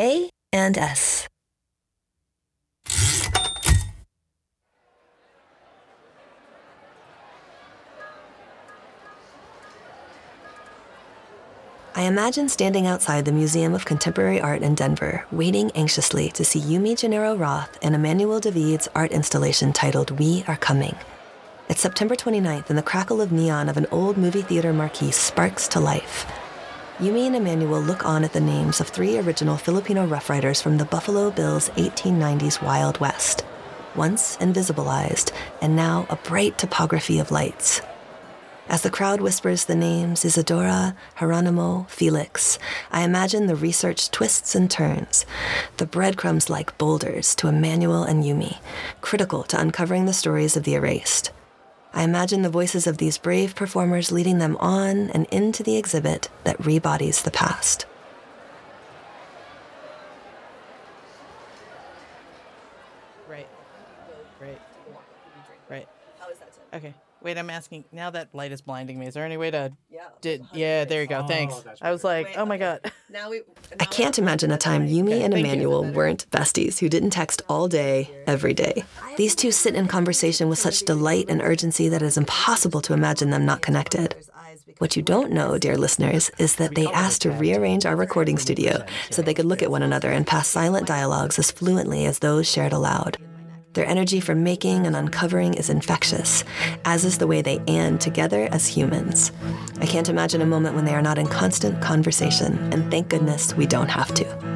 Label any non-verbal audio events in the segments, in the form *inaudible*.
A and S. I imagine standing outside the Museum of Contemporary Art in Denver, waiting anxiously to see Yumi Janairo Roth and Emmanuel David's art installation titled We Are Coming. It's September 29th, and the crackle of neon of an old movie theater marquee sparks to life. Yumi and Emmanuel look on at the names of three original Filipino Rough Riders from the Buffalo Bills 1890s Wild West, once invisibilized, and now a bright topography of lights. As the crowd whispers the names Ysidora, Geronimo, Felix, I imagine the research twists and turns, the breadcrumbs like boulders to Emmanuel and Yumi, critical to uncovering the stories of the erased. I imagine the voices of these brave performers leading them on and into the exhibit that rebodies the past. Right. Right. Right. Okay. Wait, I'm asking. Now that light is blinding me. Is there any way to? Yeah. Did yeah? There you go. Oh, thanks. I was like, oh my god. *laughs* Now we. I can't imagine a time Yumi and thank you. Emmanuel weren't besties who didn't text all day, every day. These two sit in conversation with such delight and urgency that it is impossible to imagine them not connected. What you don't know, dear listeners, is that they asked to rearrange our recording studio so they could look at one another and pass silent dialogues as fluently as those shared aloud. Their energy for making and uncovering is infectious, as is the way they and together as humans. I can't imagine a moment when they are not in constant conversation, and thank goodness we don't have to.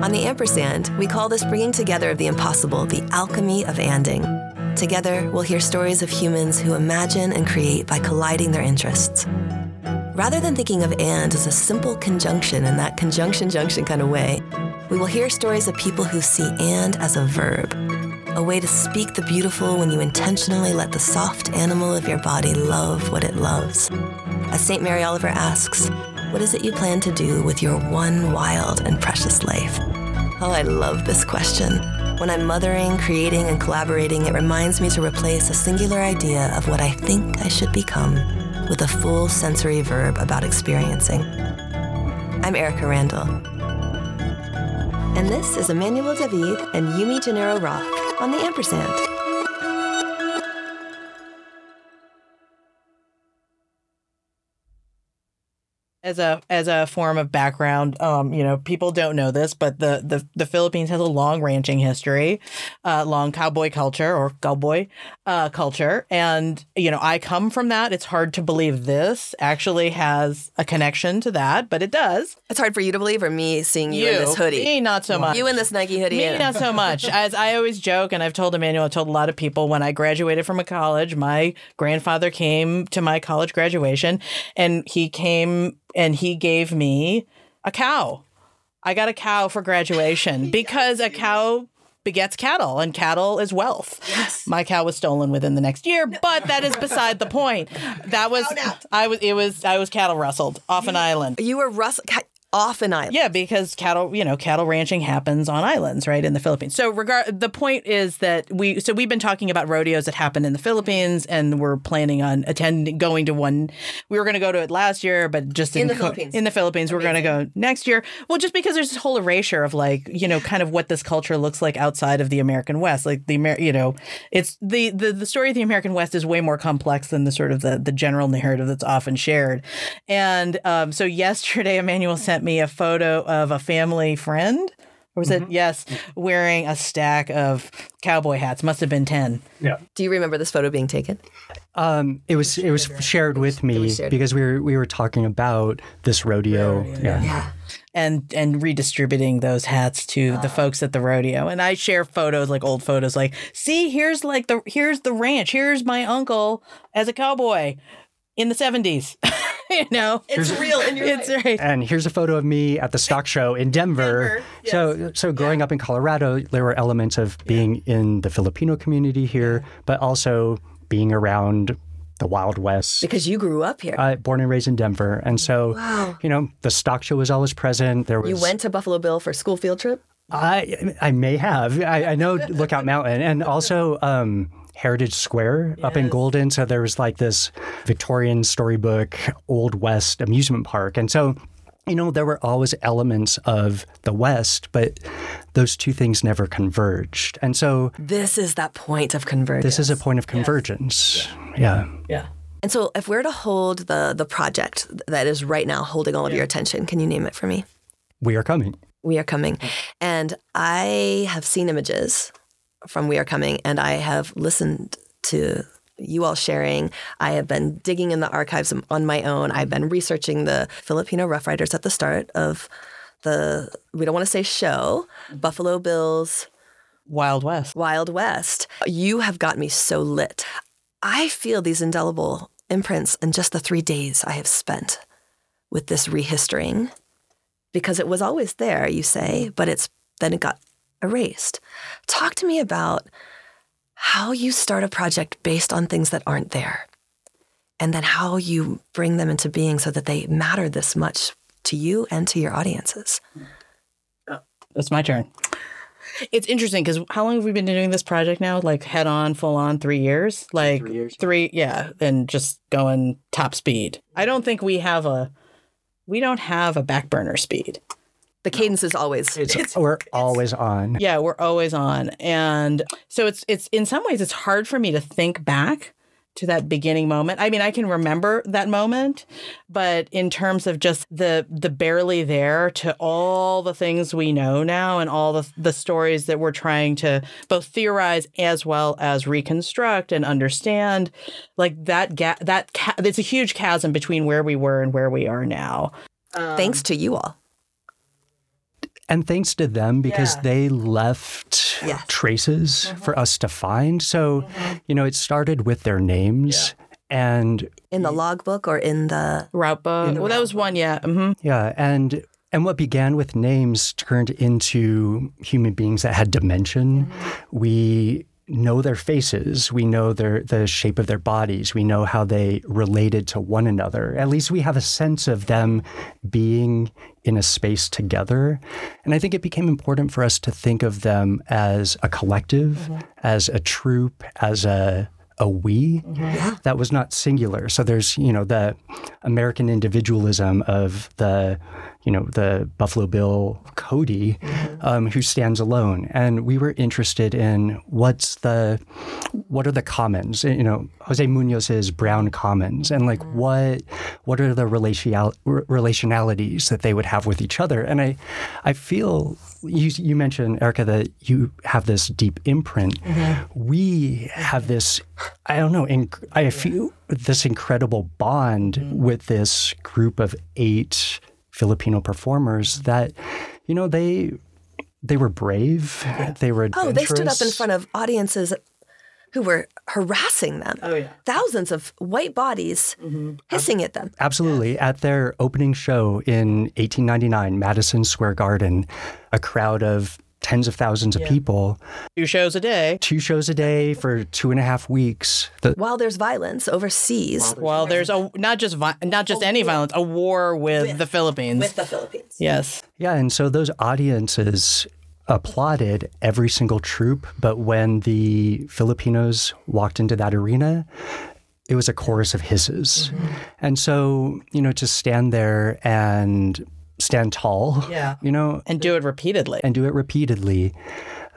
On the ampersand, we call this bringing together of the impossible the alchemy of anding. Together, we'll hear stories of humans who imagine and create by colliding their interests. Rather than thinking of and as a simple conjunction in that conjunction junction kind of way, we will hear stories of people who see and as a verb, a way to speak the beautiful when you intentionally let the soft animal of your body love what it loves. As St. Mary Oliver asks, what is it you plan to do with your one wild and precious life? Oh, I love this question. When I'm mothering, creating, and collaborating, it reminds me to replace a singular idea of what I think I should become with a full sensory verb about experiencing. I'm Erika Randall. And this is Emmanuel David and Yumi Janairo Roth on the Ampersand. As a as a form of background, um, you know, people don't know this, but the the, the Philippines has a long ranching history, uh, long cowboy culture or cowboy uh, culture, and you know, I come from that. It's hard to believe this actually has a connection to that, but it does. It's hard for you to believe, or me seeing you, in this hoodie. me not so much. You in this Nike hoodie. Me, yeah. not so much. *laughs* As I always joke, and I've told Emmanuel, I've told a lot of people when I graduated from a college, my grandfather came to my college graduation and he came and he gave me a cow. I got a cow for graduation *laughs* because a cow begets cattle and cattle is wealth. Yes. My cow was stolen within the next year, but that is beside the point. *laughs* That was I was it was I was cattle rustled off an island. You were Russ off an island. Yeah, because cattle, you know, cattle ranching happens on islands, right, in the Philippines. So, regard the point is that we, so we've been talking about rodeos that happen in the Philippines, and we're planning on attending, going to one. We were going to go to it last year, but just In the co- Philippines. In the Philippines, we're going to go next year. Well, just because there's this whole erasure of like, you know, kind of what this culture looks like outside of the American West. Like the Amer, you know, it's the the the story of the American West is way more complex than the sort of the the general narrative that's often shared. And um, so yesterday, *laughs* Emmanuel sent me a photo of a family friend. Or was it yes, wearing a stack of cowboy hats? Must have been ten. Yeah. Do you remember this photo being taken? Um, it was it was shared with me shared. because we were we were talking about this rodeo. yeah. and and redistributing those hats to the folks at the rodeo. And I share photos like old photos like, "See, here's like the here's the ranch. Here's my uncle as a cowboy in the 70s." *laughs* you know. It's real in your It's right. And here's a photo of me at the stock show in Denver. So so growing up in Colorado, there were elements of being in the Filipino community here, but also being around the Wild West. Because you grew up here. Uh, born and raised in Denver, and so Wow. you know the stock show was always present. There was you went to Buffalo Bill for a school field trip? I I may have. I, I know *laughs* Lookout Mountain, and also um, Heritage Square up in Golden. So there was like this Victorian storybook, Old West amusement park. And so you know, there were always elements of the West, but those two things never converged. And so This is that point of convergence. this is a point of convergence. Yeah. Yeah. And so if we're to hold the the project that is right now holding all of your attention, can you name it for me? We are coming. We Are Coming. And I have seen images from We Are Coming and I have listened to you all sharing. I have been digging in the archives on my own. I've been researching the Filipino Rough Riders at the start of the, we don't want to say show, Buffalo Bills, Wild West. Wild West. You have got me so lit. I feel these indelible imprints in just the three days I have spent with this rehistoring because it was always there, you say, but it's then it got erased. Talk to me about how you start a project based on things that aren't there and then how you bring them into being so that they matter this much to you and to your audiences. That's my turn. It's interesting because how long have we been doing this project now? Like head on, full on, three years. Like Three years. three, yeah, and just going top speed. I don't think we have a, we don't have a back burner speed. The cadence is always *laughs* We're always on. Yeah, we're always on, and so it's it's in some ways it's hard for me to think back to that beginning moment. I mean, I can remember that moment, but in terms of just the the barely there to all the things we know now and all the the stories that we're trying to both theorize as well as reconstruct and understand, like that gap that ca- it's a huge chasm between where we were and where we are now. Um, thanks to you all. And thanks to them because Yeah. they left Yes. traces mm-hmm. for us to find. So, mm-hmm. you know, it started with their names. And In the logbook or in the Route book. Well, that was one, yeah. hmm yeah, and and what began with names turned into human beings that had dimension. Mm-hmm. We know their faces, we know their the shape of their bodies, we know how they related to one another. At least we have a sense of them being in a space together. And I think it became important for us to think of them as a collective, mm-hmm. as a troop, as a a we mm-hmm. that was not singular. So there's, you know, the American individualism of the, you know, the Buffalo Bill Cody, mm-hmm. um, who stands alone. And we were interested in what's the, what are the commons? You know, Jose Munoz's Brown Commons, and like mm-hmm. what, what are the relational relationalities that they would have with each other? And I, I feel you, you mentioned Erika that you have this deep imprint. Mm-hmm. We have this, I don't know, inc- I feel this incredible bond with this group of eight Filipino performers that, you know, they they were brave, they were Oh, they stood up in front of audiences who were harassing them. Oh, yeah. Thousands of white bodies mm-hmm. hissing at them. Absolutely. At their opening show in 1899, Madison Square Garden, a crowd of tens of thousands of people, Two shows a day. two shows a day for two and a half weeks. The, While there's violence overseas While there's a not just vi- not just any violence, a war with, the Philippines. With the Philippines. yes. yeah, and so those audiences applauded every single troop, but when the Filipinos walked into that arena, it was a chorus of hisses. Mm-hmm. And so, you know, to stand there and stand tall, Yeah. you know, And do it repeatedly. and do it repeatedly.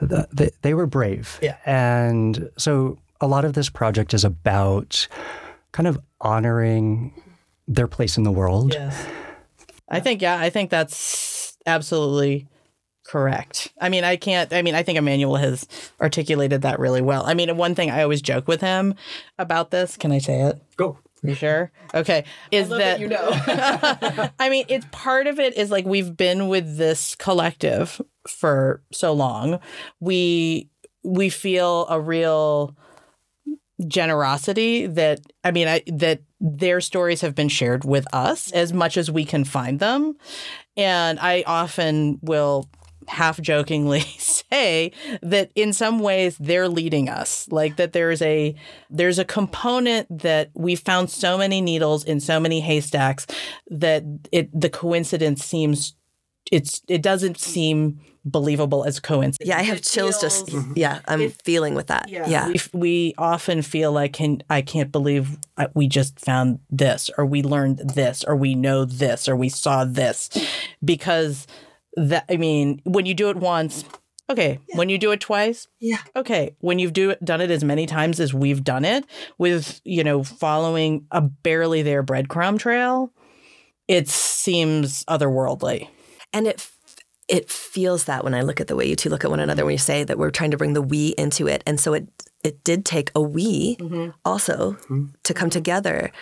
The, they, they were brave. Yeah. And so a lot of this project is about kind of honoring their place in the world. Yes. I think yeah, I think that's absolutely correct. I mean, I can't I mean, I think Emmanuel has articulated that really well. I mean, one thing I always joke with him about this, can I say it? Go. You sure? Okay. Is that, you know? *laughs* I mean, it's part of it is like we've been with this collective for so long. We we feel a real generosity that I mean, I that their stories have been shared with us as much as we can find them. And I often will half jokingly *laughs* say that in some ways they're leading us like that there's a there's a component that we found so many needles in so many haystacks that it the coincidence seems it's it doesn't seem believable as coincidence. Yeah, I have It chills just feels- yeah, I'm feeling with that. Yeah. we, we often feel like can I can't believe uh, we just found this or we learned this or we know this or we saw this because that I mean when you do it once okay when you do it twice Yeah. okay. When you've do done it as many times as we've done it with you know following a barely there breadcrumb trail it seems otherworldly. And it it feels that when I look at the way you two look at one another when you say that we're trying to bring the we into it. And so it it did take a we mm-hmm. also mm-hmm. to come together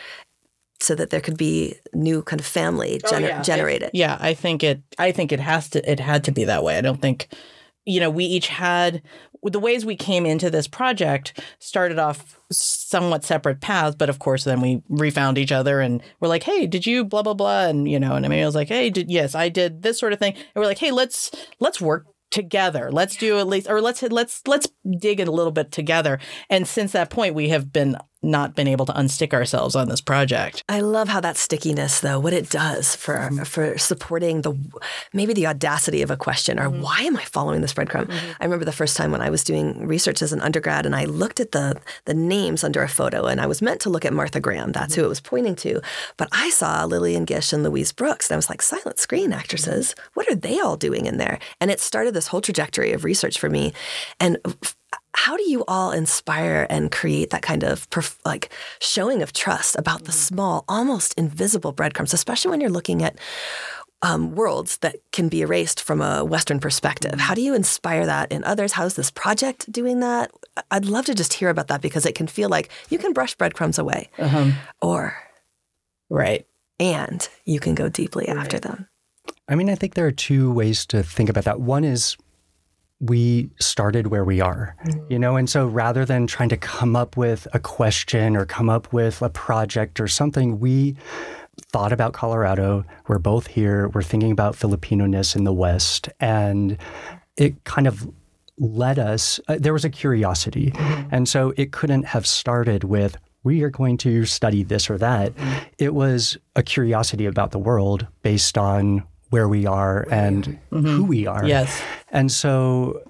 so that there could be new kind of family oh, gener- yeah. generated. Yeah, I think it. I think it has to. It had to be that way. I don't think, you know, we each had the ways we came into this project started off somewhat separate paths, but of course, then we refound each other and we're like, "Hey, did you blah blah blah?" And you know, and Emmanuel was like, "Hey, did yes, I did this sort of thing." And we're like, "Hey, let's let's work." together let's do at least or let's let's let's dig it a little bit together and since that point we have been not been able to unstick ourselves on this project I love how that stickiness, though, what it does for for supporting the maybe the audacity of a question or mm-hmm. why am I following this breadcrumb? Mm-hmm. I remember the first time when I was doing research as an undergrad and I looked at the the names under a photo and I was meant to look at Martha Graham. That's who mm-hmm. it was pointing to, but I saw Lillian Gish and Louise Brooks and I was like, silent screen actresses. What are they all doing in there? And it started this whole trajectory of research for me, and uh, how do you all inspire and create that kind of perf- like showing of trust about the mm-hmm. small, almost invisible breadcrumbs, especially when you're looking at um, worlds that can be erased from a Western perspective? Mm-hmm. How do you inspire that in others? How's this project doing that? I'd love to just hear about that because it can feel like you can brush breadcrumbs away, uh-huh. or right and you can go deeply after them. I mean, I think there are two ways to think about that. One is we started where we are, mm-hmm. you know, and so rather than trying to come up with a question or come up with a project or something, we thought about Colorado. We're both here. We're thinking about Filipino-ness in the West. And it kind of led us, uh, there was a curiosity. Mm-hmm. And so it couldn't have started with, we are going to study this or that. Mm-hmm. It was a curiosity about the world based on where we are and who mm-hmm. we are. yes And so,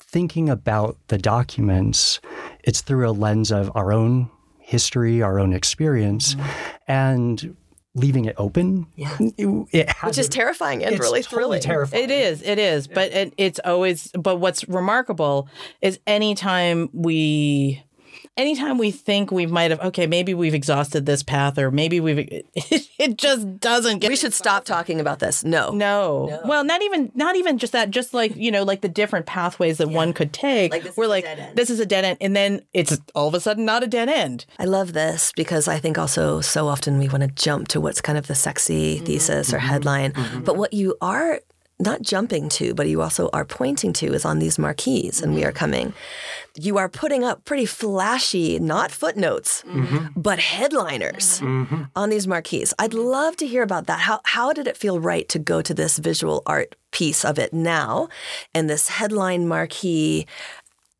thinking about the documents, it's through a lens of our own history, our own experience, mm-hmm. and leaving it open. Yeah. It, *laughs* it Which is terrifying and really totally thrilling. terrifying. It is, it is, but it, it's always. But what's remarkable is anytime we, anytime we think we might have, okay, maybe we've exhausted this path, or maybe we've, it, *laughs* it just doesn't get. We should stop talking about this. No. No. Well, not even not even just that. Just like you know, like the different pathways that one could take. Like, this we're like, this is a dead end, and then it's all of a sudden not a dead end. I love this because I think also so often we want to jump to what's kind of the sexy mm-hmm. thesis or mm-hmm. headline. Mm-hmm. But what you are not jumping to, but you also are pointing to is on these marquees, and we are mm-hmm. coming. You are putting up pretty flashy, not footnotes, mm-hmm. but headliners mm-hmm. on these marquees. I'd love to hear about that. How, how did it feel right to go to this visual art piece of it now and this headline marquee?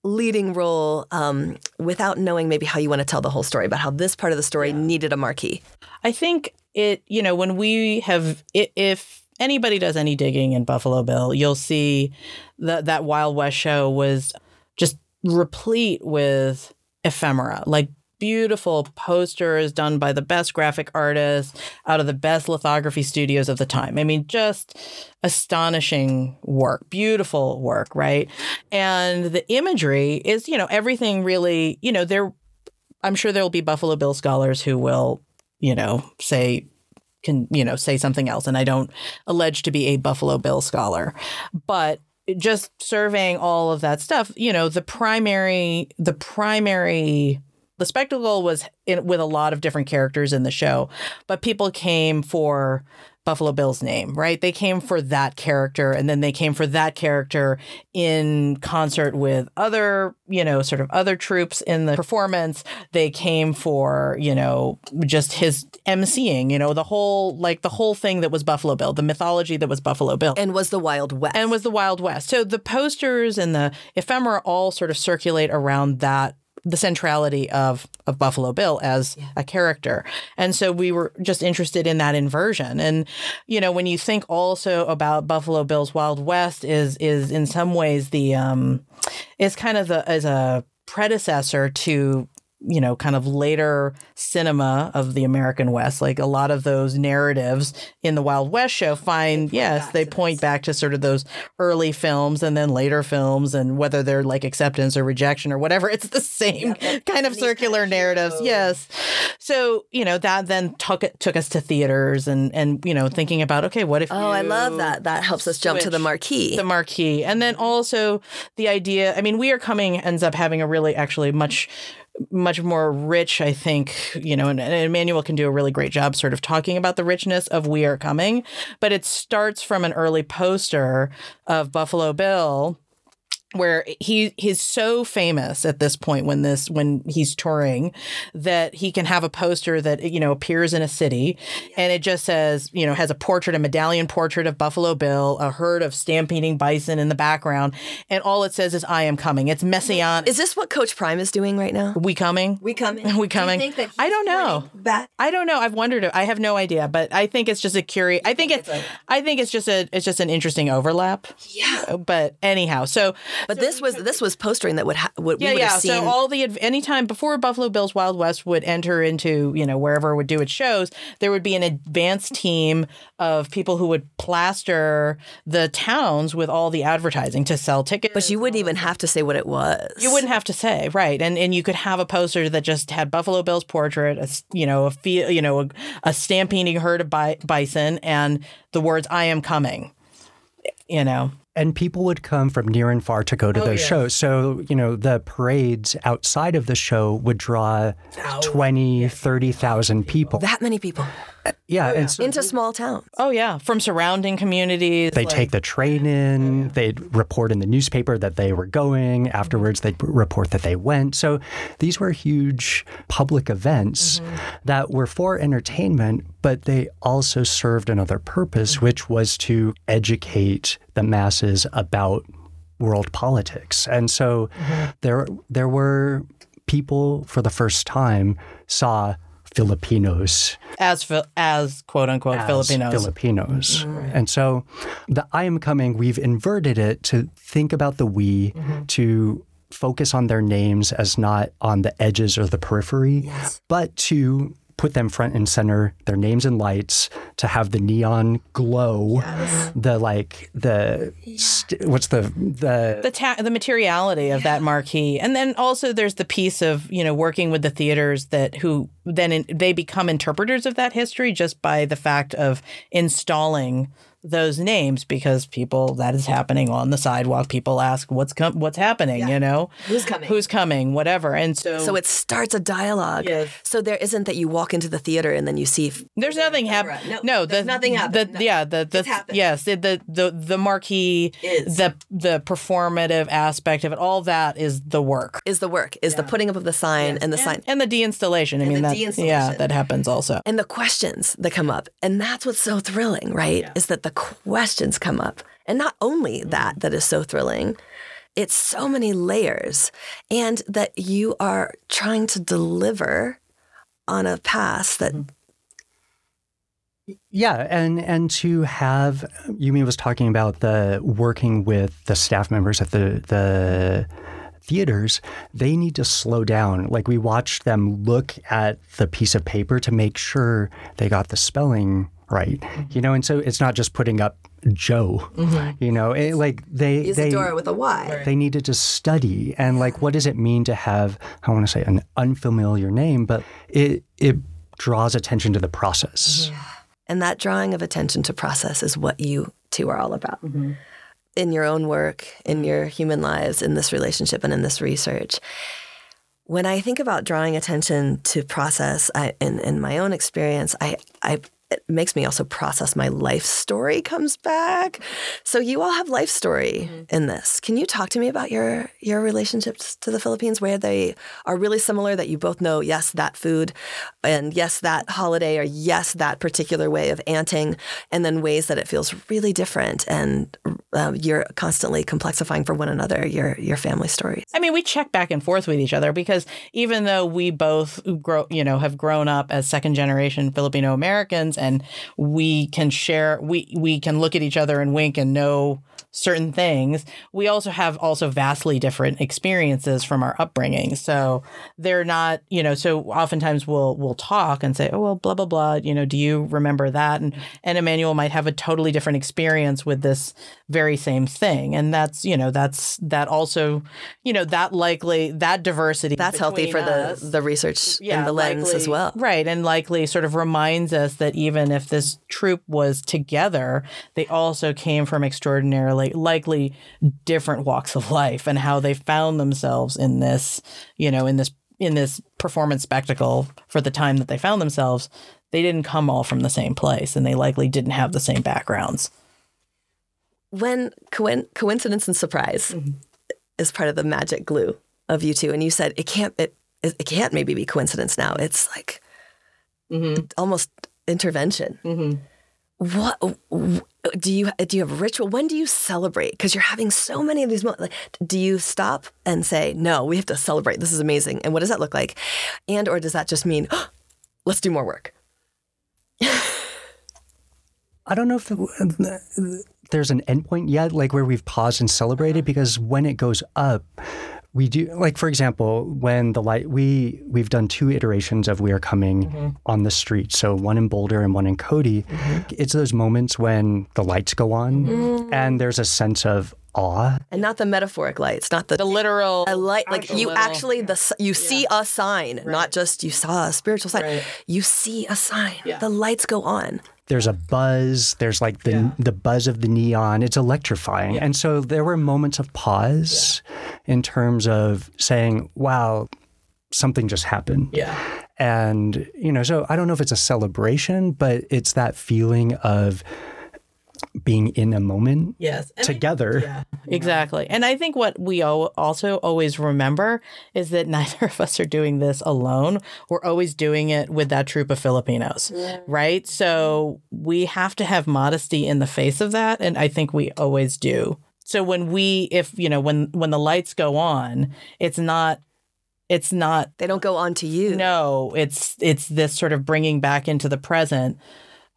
leading role um, without knowing maybe how you want to tell the whole story about how this part of the story needed a marquee. I think it, you know, when we have, if anybody does any digging in Buffalo Bill, you'll see that that Wild West show was just replete with ephemera, like beautiful posters done by the best graphic artists out of the best lithography studios of the time. I mean, just astonishing work, beautiful work, right? And the imagery is, you know, everything really, you know, there I'm sure there will be Buffalo Bill scholars who will, you know, say can, you know, say something else and I don't allege to be a Buffalo Bill scholar. But just surveying all of that stuff, you know, the primary the primary the spectacle was in, with a lot of different characters in the show, but people came for Buffalo Bill's name, right? They came for that character and then they came for that character in concert with other, you know, sort of other troops in the performance. They came for, you know, just his emceeing, you know, the whole like the whole thing that was Buffalo Bill, the mythology that was Buffalo Bill And was the Wild West. and was the Wild West. So the posters and the ephemera all sort of circulate around that the centrality of of Buffalo Bill as yeah. a character. And so we were just interested in that inversion. And you know, when you think also about Buffalo Bill's Wild West is is in some ways the um is kind of the as a predecessor to you know, kind of later cinema of the American West. Like a lot of those narratives in the Wild West show find, they yes, they point back to sort of those early films and then later films and whether they're like acceptance or rejection or whatever, *laughs* it's the same yeah, kind of circular kind of narratives. Yes. So, you know, that then took it, took us to theaters and, and, you know, thinking about, okay, what if Oh, I love that. That helps us jump to the marquee. The marquee. And then also the idea, I mean, We Are Coming ends up having a really actually much much more rich, I think, you know, and, and, Emmanuel can do a really great job sort of talking about the richness of We Are Coming, but it starts from an early poster of Buffalo Bill where he he's so famous at this point when this when he's touring that he can have a poster that you know appears in a city and it just says you know has a portrait a medallion portrait of Buffalo Bill a herd of stampeding bison in the background and all it says is I am coming. It's messianic. is this what coach prime is doing right now? We coming? We coming. *laughs* We coming. do I don't know. back? I don't know. I've wondered. I have no idea but I think it's just a curious I think it's I think it's just a it's just an interesting overlap. Yeah. But anyhow so but so this was this was postering that would ha- what yeah, we would yeah. have seen. So all the anytime before Buffalo Bill's Wild West would enter into you know wherever it would do its shows, there would be an advanced team of people who would plaster the towns with all the advertising to sell tickets. But you wouldn't even have to say what it was. You wouldn't have to say right, and and you could have a poster that just had Buffalo Bill's portrait, a, you know a feel, you know a, a stampeding herd of bison, and the words "I am coming." You know, and people would come from near and far to go to oh, those shows. So, you know, the parades outside of the show would draw 20, 30,000 people. That many people. Yeah, oh, yeah. So into small towns. Oh yeah, from surrounding communities. They like, take the train in. Yeah. They'd report in the newspaper that they were going. Afterwards, they'd report that they went. So these were huge public events mm-hmm. that were for entertainment, but they also served another purpose, mm-hmm. which was to educate the masses about world politics. And so mm-hmm. there there were people for the first time saw Filipinos as as quote unquote as Filipinos. Filipinos, mm-hmm. and so the I am coming. We've inverted it to think about the we mm-hmm. to focus on their names as not on the edges or the periphery, yes. but to put them front and center, their names and lights, to have the neon glow, yes. the like the yeah. st- what's the the the ta- the materiality of yeah. that marquee, and then also there's the piece of you know working with the theaters that who then in, they become interpreters of that history just by the fact of installing those names because people that is happening on the sidewalk. People ask what's com- what's happening. Yeah. You know, who's coming? Who's coming? Whatever. And so, so it starts a dialogue. Yes. So there isn't that you walk into the theater and then you see. F- there's nothing happening. No, no the, nothing happening. No. Yeah, the the yes, the, the the the marquee is the the performative aspect of it. All that is the work. Is the work. Is yeah. the putting up of the sign yes. and the and, sign and the deinstallation. I and mean that. Yeah, that happens also. And the questions that come up, and that's what's so thrilling, right? Yeah. Is that the questions come up. And not only mm. that, that is so thrilling, it's so many layers, and that you are trying to deliver on a pass that. Mm-hmm. Yeah, and and to have Yumi was talking about the working with the staff members at the the theaters, they need to slow down. Like we watched them look at the piece of paper to make sure they got the spelling right. Mm-hmm. You know, and so it's not just putting up Joe. Mm-hmm. You know, it, like they Ysidora they with a Y. They needed to study and like what does it mean to have I want to say an unfamiliar name, but it it draws attention to the process. Mm-hmm. And that drawing of attention to process is what you two are all about. Mm-hmm. In your own work, in your human lives, in this relationship, and in this research. When I think about drawing attention to process, I, in, in my own experience, I, I it makes me also process my life story comes back. So you all have life story mm-hmm. in this. Can you talk to me about your your relationships to the Philippines where they are really similar that you both know yes that food and yes that holiday or yes that particular way of anting and then ways that it feels really different and uh, you're constantly complexifying for one another your your family stories. I mean, we check back and forth with each other because even though we both grow, you know, have grown up as second generation Filipino Americans and we can share we we can look at each other and wink and know certain things, we also have also vastly different experiences from our upbringing. So they're not, you know, so oftentimes we'll we'll talk and say, oh well, blah blah blah. You know, do you remember that? And mm-hmm. and Emmanuel might have a totally different experience with this very same thing, and that's you know that's that also, you know, that likely that diversity that's healthy for us, the the research yeah, in the lens likely, as well, right? And likely sort of reminds us that even if this troop was together, they also came from extraordinarily likely different walks of life and how they found themselves in this, you know, in this in this performance spectacle for the time that they found themselves, they didn't come all from the same place and they likely didn't have the same backgrounds. When co- coincidence and surprise mm-hmm. is part of the magic glue of you two, and you said it can't it, it can't maybe be coincidence now. It's like mm-hmm. almost intervention. Mm-hmm. What do you do you have a ritual? When do you celebrate? Because you're having so many of these moments like, do you stop and say no we have to celebrate. This is amazing. And what does that look like? And or does that just mean oh, let's do more work? I don't know if the, there's an endpoint yet like where we've paused and celebrated because when it goes up we do like for example when the light we we've done two iterations of we are coming mm-hmm. on the street so one in boulder and one in cody mm-hmm. it's those moments when the lights go on mm-hmm. and there's a sense of awe and not the metaphoric lights not the, the literal a light like you little, actually the you see a sign right. not just you saw a spiritual sign right. you see a sign yeah. the lights go on there's a buzz there's like the yeah. the buzz of the neon it's electrifying yeah. and so there were moments of pause yeah. in terms of saying wow something just happened yeah and you know so i don't know if it's a celebration but it's that feeling of being in a moment yes together I, yeah exactly. And i think what we also always remember is that *laughs* neither of us are doing this alone. We're always doing it with that troop of filipinos yeah. right? So we have to have modesty in the face of that and i think we always do. So when we if you know when when the lights go on it's not it's not they don't go on to you. No it's it's this sort of bringing back into the present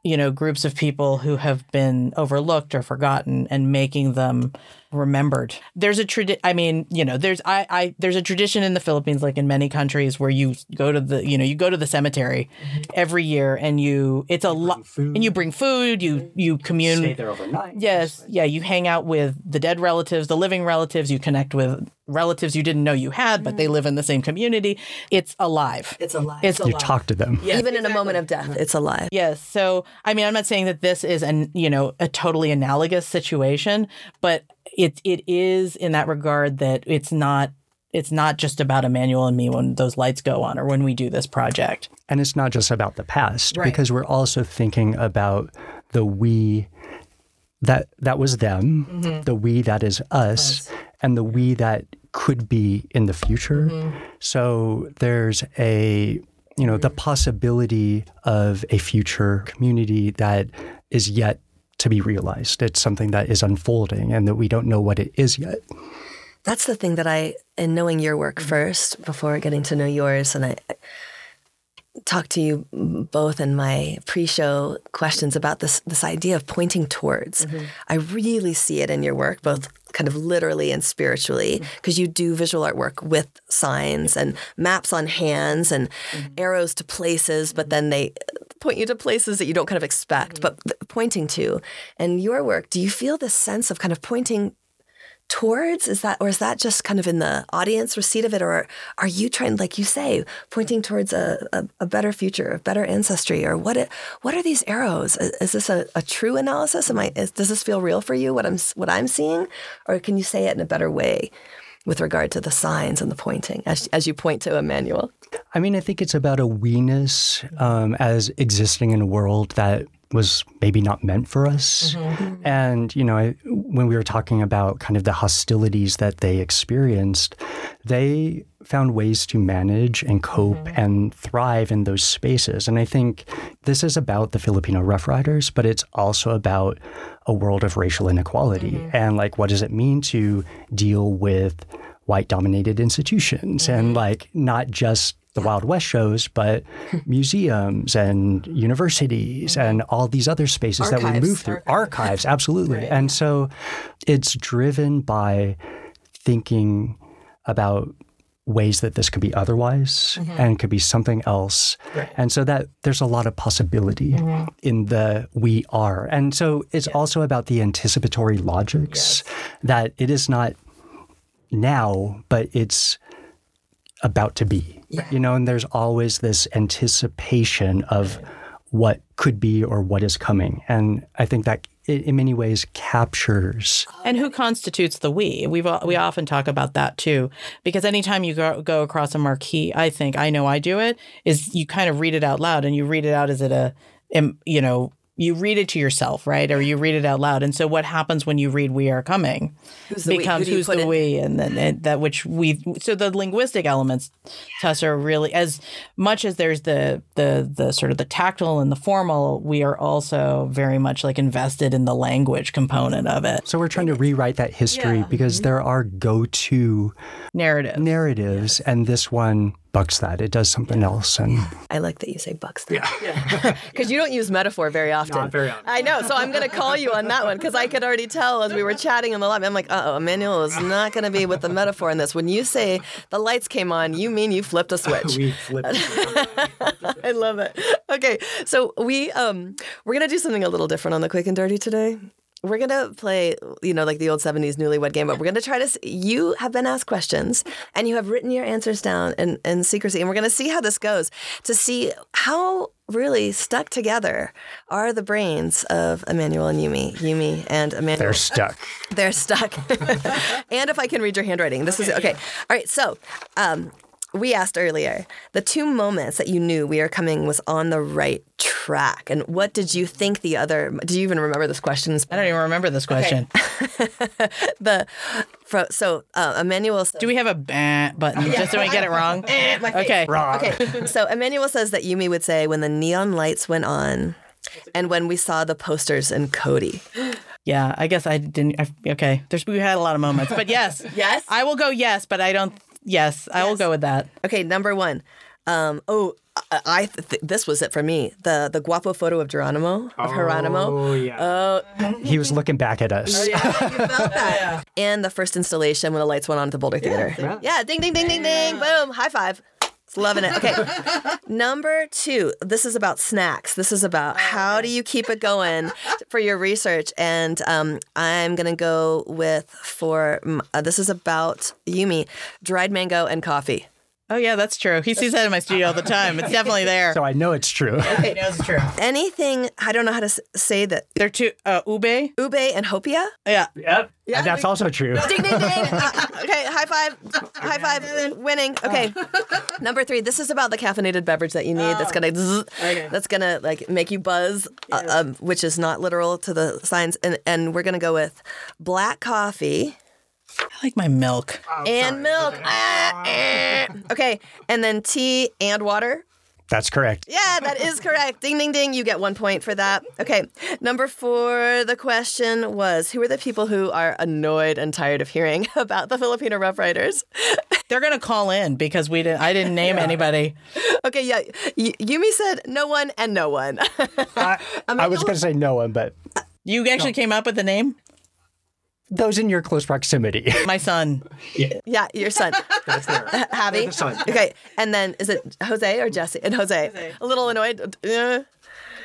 you know, groups of people who have been overlooked or forgotten and making them remembered. There's a tradition. I mean, you know, there's I, I there's a tradition in the Philippines, like in many countries, where you go to the you know you go to the cemetery mm-hmm. every year and you it's a lot and you bring food. You you commune. Stay there overnight. Yes, yeah. You hang out with the dead relatives, the living relatives. You connect with relatives you didn't know you had, but they mm-hmm. live in the same community. It's alive. It's alive. It's you talk to them. Yes, Even exactly. in a moment of death, it's alive. Yes. So, I mean, I'm not saying that this is an, you know, a totally analogous situation, but it it is in that regard that it's not it's not just about Emmanuel and me when those lights go on or when we do this project. And it's not just about the past right. because we're also thinking about the we that that was them, mm-hmm. the we that is us, us, and the we that could be in the future. Mm-hmm. So there's a you know the possibility of a future community that is yet to be realized. It's something that is unfolding and that we don't know what it is yet. That's the thing that I, in knowing your work first, before getting to know yours, and I talked to you both in my pre-show questions about this this idea of pointing towards. Mm-hmm. I really see it in your work, both kind of literally and spiritually, because mm-hmm. you do visual artwork with signs and maps on hands and mm-hmm. arrows to places, but then they point you to places that you don't kind of expect, mm-hmm. but pointing to. And your work, do you feel this sense of kind of pointing towards? Is that, or is that just kind of in the audience receipt of it? Or are you trying, like you say, pointing towards a, a, a better future, a better ancestry? Or what, what are these arrows? Is, is this a, a, true analysis? Am I, is, does this feel real for you, what I'm, what I'm seeing? Or can you say it in a better way? with regard to the signs and the pointing as, as you point to Emmanuel? I mean, I think it's about a weeness um, as existing in a world that was maybe not meant for us. Mm-hmm. And, you know, I, when we were talking about kind of the hostilities that they experienced, they found ways to manage and cope mm-hmm. and thrive in those spaces. And I think this is about the Filipino Rough Riders, but it's also about a world of racial inequality. Mm-hmm. And like, what does it mean to deal with white dominated institutions mm-hmm. and like not just the Wild West shows, but *laughs* museums and universities mm-hmm. and all these other spaces archives. that we move through. Archives, archives absolutely. Right. And so it's driven by thinking about ways that this could be otherwise mm-hmm. and could be something else. Right. And so that there's a lot of possibility mm-hmm. in the we are. And so it's yes. also about the anticipatory logics yes. that it is not now, but it's about to be. Yeah. You know, and there's always this anticipation of what could be or what is coming. And I think that in many ways captures. And who constitutes the we? We we often talk about that too, because anytime you go, go across a marquee, I think I know I do it is you kind of read it out loud, and you read it out as it a, you know, you read it to yourself, right? Or you read it out loud. And so what happens when you read "We Are Coming" who's becomes Who "Who's the we," and then and that which we. So the linguistic elements, to us are really as much as there's the the the sort of the tactile and the formal. We are also very much like invested in the language component of it. So we're trying to rewrite that history yeah. because mm-hmm. there are go-to narrative narratives, yes. and this one bucks that. It does something else. And I like that you say bucks that. Yeah. *laughs* Because you don't use metaphor very often. Not very often. I know. So I'm going to call you on that one because I could already tell as we were chatting in the lobby. I'm like, uh oh, Emmanuel is not going to be with the metaphor in this. When you say the lights came on, you mean you flipped a switch. *laughs* we flipped. *laughs* I love it. Okay, so we um we're gonna do something a little different on the quick and dirty today we're gonna play, you know, like the old '70s newlywed game, but we're gonna try to. you have been asked questions, and you have written your answers down in, in secrecy, and we're gonna see how this goes to see how really stuck together are the brains of Emmanuel and Yumi. Yumi and Emmanuel. They're stuck. *laughs* They're stuck. *laughs* and if I can read your handwriting, this okay. is okay. All right, so um, we asked earlier the two moments that you knew we are coming was on the right track. And what did you think the other do you even remember this question? I don't even remember this question. Okay. *laughs* the so uh, emmanuel says, do we have a button yeah. just so we get it wrong? *laughs* Okay. Wrong. okay. So emmanuel says that yumi would say when the neon lights went on and when we saw the posters in cody. *gasps* Yeah i guess i didn't I, okay. There's we had a lot of moments but yes. *laughs* Yes? I will go yes but i don't Yes, I will go with that. Okay, number one. Um, oh, I, I th- this was it for me. The the guapo photo of Geronimo of oh, Geronimo. Oh yeah. Oh, he was looking back at us. Oh, yeah. you felt *laughs* that. yeah. And the first installation when the lights went on at the Boulder Theater. Yeah. yeah. Ding ding ding ding ding. Boom. High five. Loving it. Okay. *laughs* Number two, this is about snacks. This is about how do you keep it going for your research. And um, I'm going to go with for uh, this is about Yumi, dried mango and coffee. Oh yeah, that's true. He sees that in my studio all the time. It's definitely there. So I know it's true. *laughs* Okay, knows it's true. Anything I don't know how to say that. They're two uh, ube, ube, and hopia. Yeah. Yep. Yeah, and that's also true. Ding ding ding. *laughs* Uh, okay, high five. High five. Winning. Okay. *laughs* Number three. This is about the caffeinated beverage that you need. That's gonna. Zzz, okay. That's gonna like make you buzz, uh, um, which is not literal to the science. And and we're gonna go with black coffee I like my milk. Oh, and sorry. milk. Okay. Ah, eh. okay. And then tea and water. That's correct. Yeah, that is correct. ding, ding, ding. You get one point for that. Okay. Number four, the question was Who are the people who are annoyed and tired of hearing *laughs* about the Filipino Rough Riders? *laughs* They're going to call in because we didn't, I didn't name yeah. anybody. Okay. Yeah. Y- Yumi said no one and no one. *laughs* I, I was going to say no one, but. You actually no. came up with the name? Those in your close proximity. *laughs* My son. Yeah, yeah your son. That's there. Javi. The son. Okay, and then is it Jose or Jesse? And Jose. Jose. A little annoyed. Uh,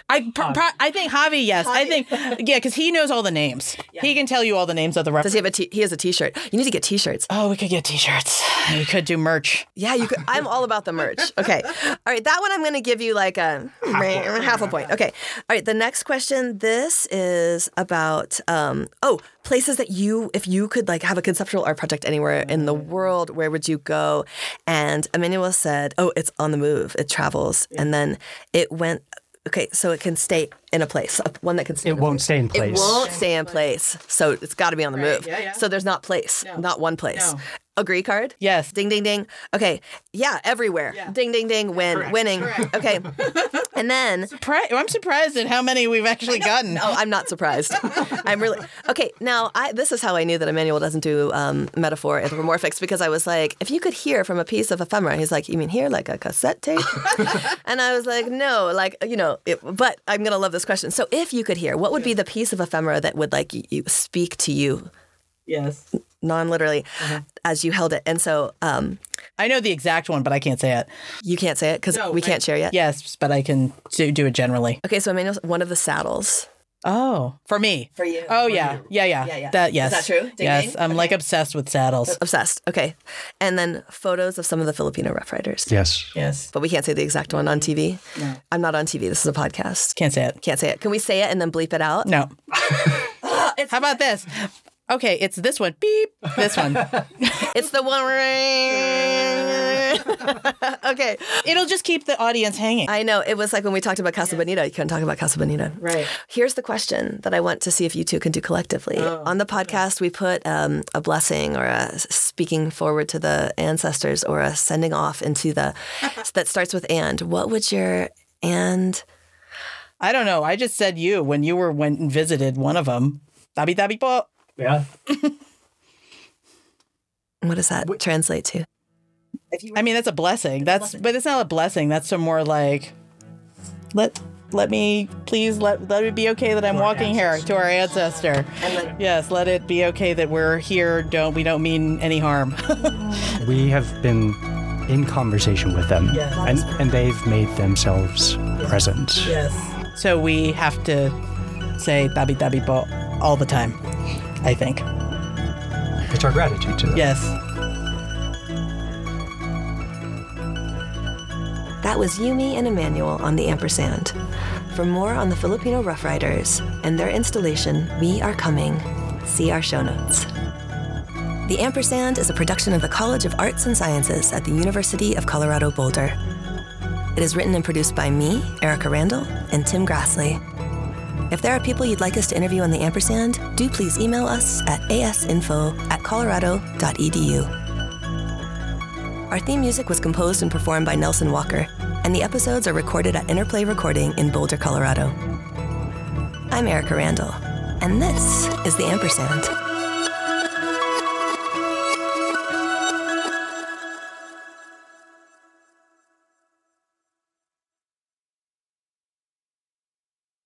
I pr- pr- I think Javi. Yes, I think yeah, because he knows all the names. He can tell you all the names of the. Does he have a t- he has a t-shirt? You need to get t-shirts. Oh, we could get t-shirts. We could do merch. Yeah, you could. I'm all about the merch. *laughs* Okay. All right. That one I'm going to give you like a half a point. Okay. All right. The next question. This is about um oh places that you if you could like have a conceptual art project anywhere in the world where would you go? And Emmanuel said, oh, it's on the move. It travels, and then it went. Okay, so it can stay in a place, one that can stay. It in a won't place. stay in place. It won't stay in place. So it's got to be on the move. yeah, yeah. So there's not place, not one place. No. Agree card? Yes. Ding ding ding. Okay. Yeah, everywhere. Ding ding ding. Win. Winning. Okay. *laughs* and then Pri- I'm surprised at how many we've actually gotten. oh, I'm not surprised. *laughs* I'm really okay. Now, I this is how I knew that Emmanuel doesn't do um, metaphor anthropomorphics because I was like, if you could hear from a piece of ephemera, he's like, you mean here, like a cassette tape? *laughs* and I was like, no, like you know. It, but I'm gonna love this question. So, if you could hear, what would be the piece of ephemera that would like you, speak to you, Yes. non literally, as you held it? And so, um, I know the exact one, but I can't say it. you can't say it because we can't share yet. Yes, but I can do, do it generally. Okay, so Emmanuel's one of the saddles. Oh, for me. For you. Oh yeah. yeah, yeah, yeah. That yes. Is that true? Ding yes, ding? I'm like obsessed with saddles. Obsessed. Okay. And then photos of some of the Filipino Rough Riders. Yes. Yes. But we can't say the exact one on TV. No. I'm not on TV. This is a podcast. Can't say it. Can't say it. Can we say it and then bleep it out? No. *laughs* How about this? Okay, it's this one. Beep. This one. *laughs* It's the one. ring. *laughs* okay. It'll just keep the audience hanging. I know. It was like when we talked about Casa Bonita. You couldn't talk about Casa Bonita. Right. Here's the question that I want to see if you two can do collectively. On the podcast, we put um, a blessing or a speaking forward to the ancestors or a sending off into the *laughs* that starts with and. What would your and I don't know. I just said you when you were went and visited one of them. Tabi tabi po. Yeah. what does that translate to? I mean, that's a blessing. That's but it's not a blessing. That's some more like let let me please let let it be okay that I'm walking here to our ancestor. Yes, let it be okay that we're here. Don't we don't mean any harm. *laughs* We have been in conversation with them, Yes. and, and they've made themselves present. yes. So we have to say tabi tabi po all the time. I think. It's our gratitude to them. Yes. That was Yumi and Emmanuel on the ampersand. For more on the Filipino Rough Riders and their installation, We Are Coming, see our show notes. The Ampersand is a production of the College of Arts and Sciences at the University of Colorado Boulder. It is written and produced by me, Erika Randall, and Tim Grassley. If there are people you'd like us to interview on the Ampersand, do please email us at asinfo at colorado.edu. Our theme music was composed and performed by Nelson Walker, and the episodes are recorded at Interplay Recording in Boulder, Colorado. I'm Erika Randall, and this is The Ampersand.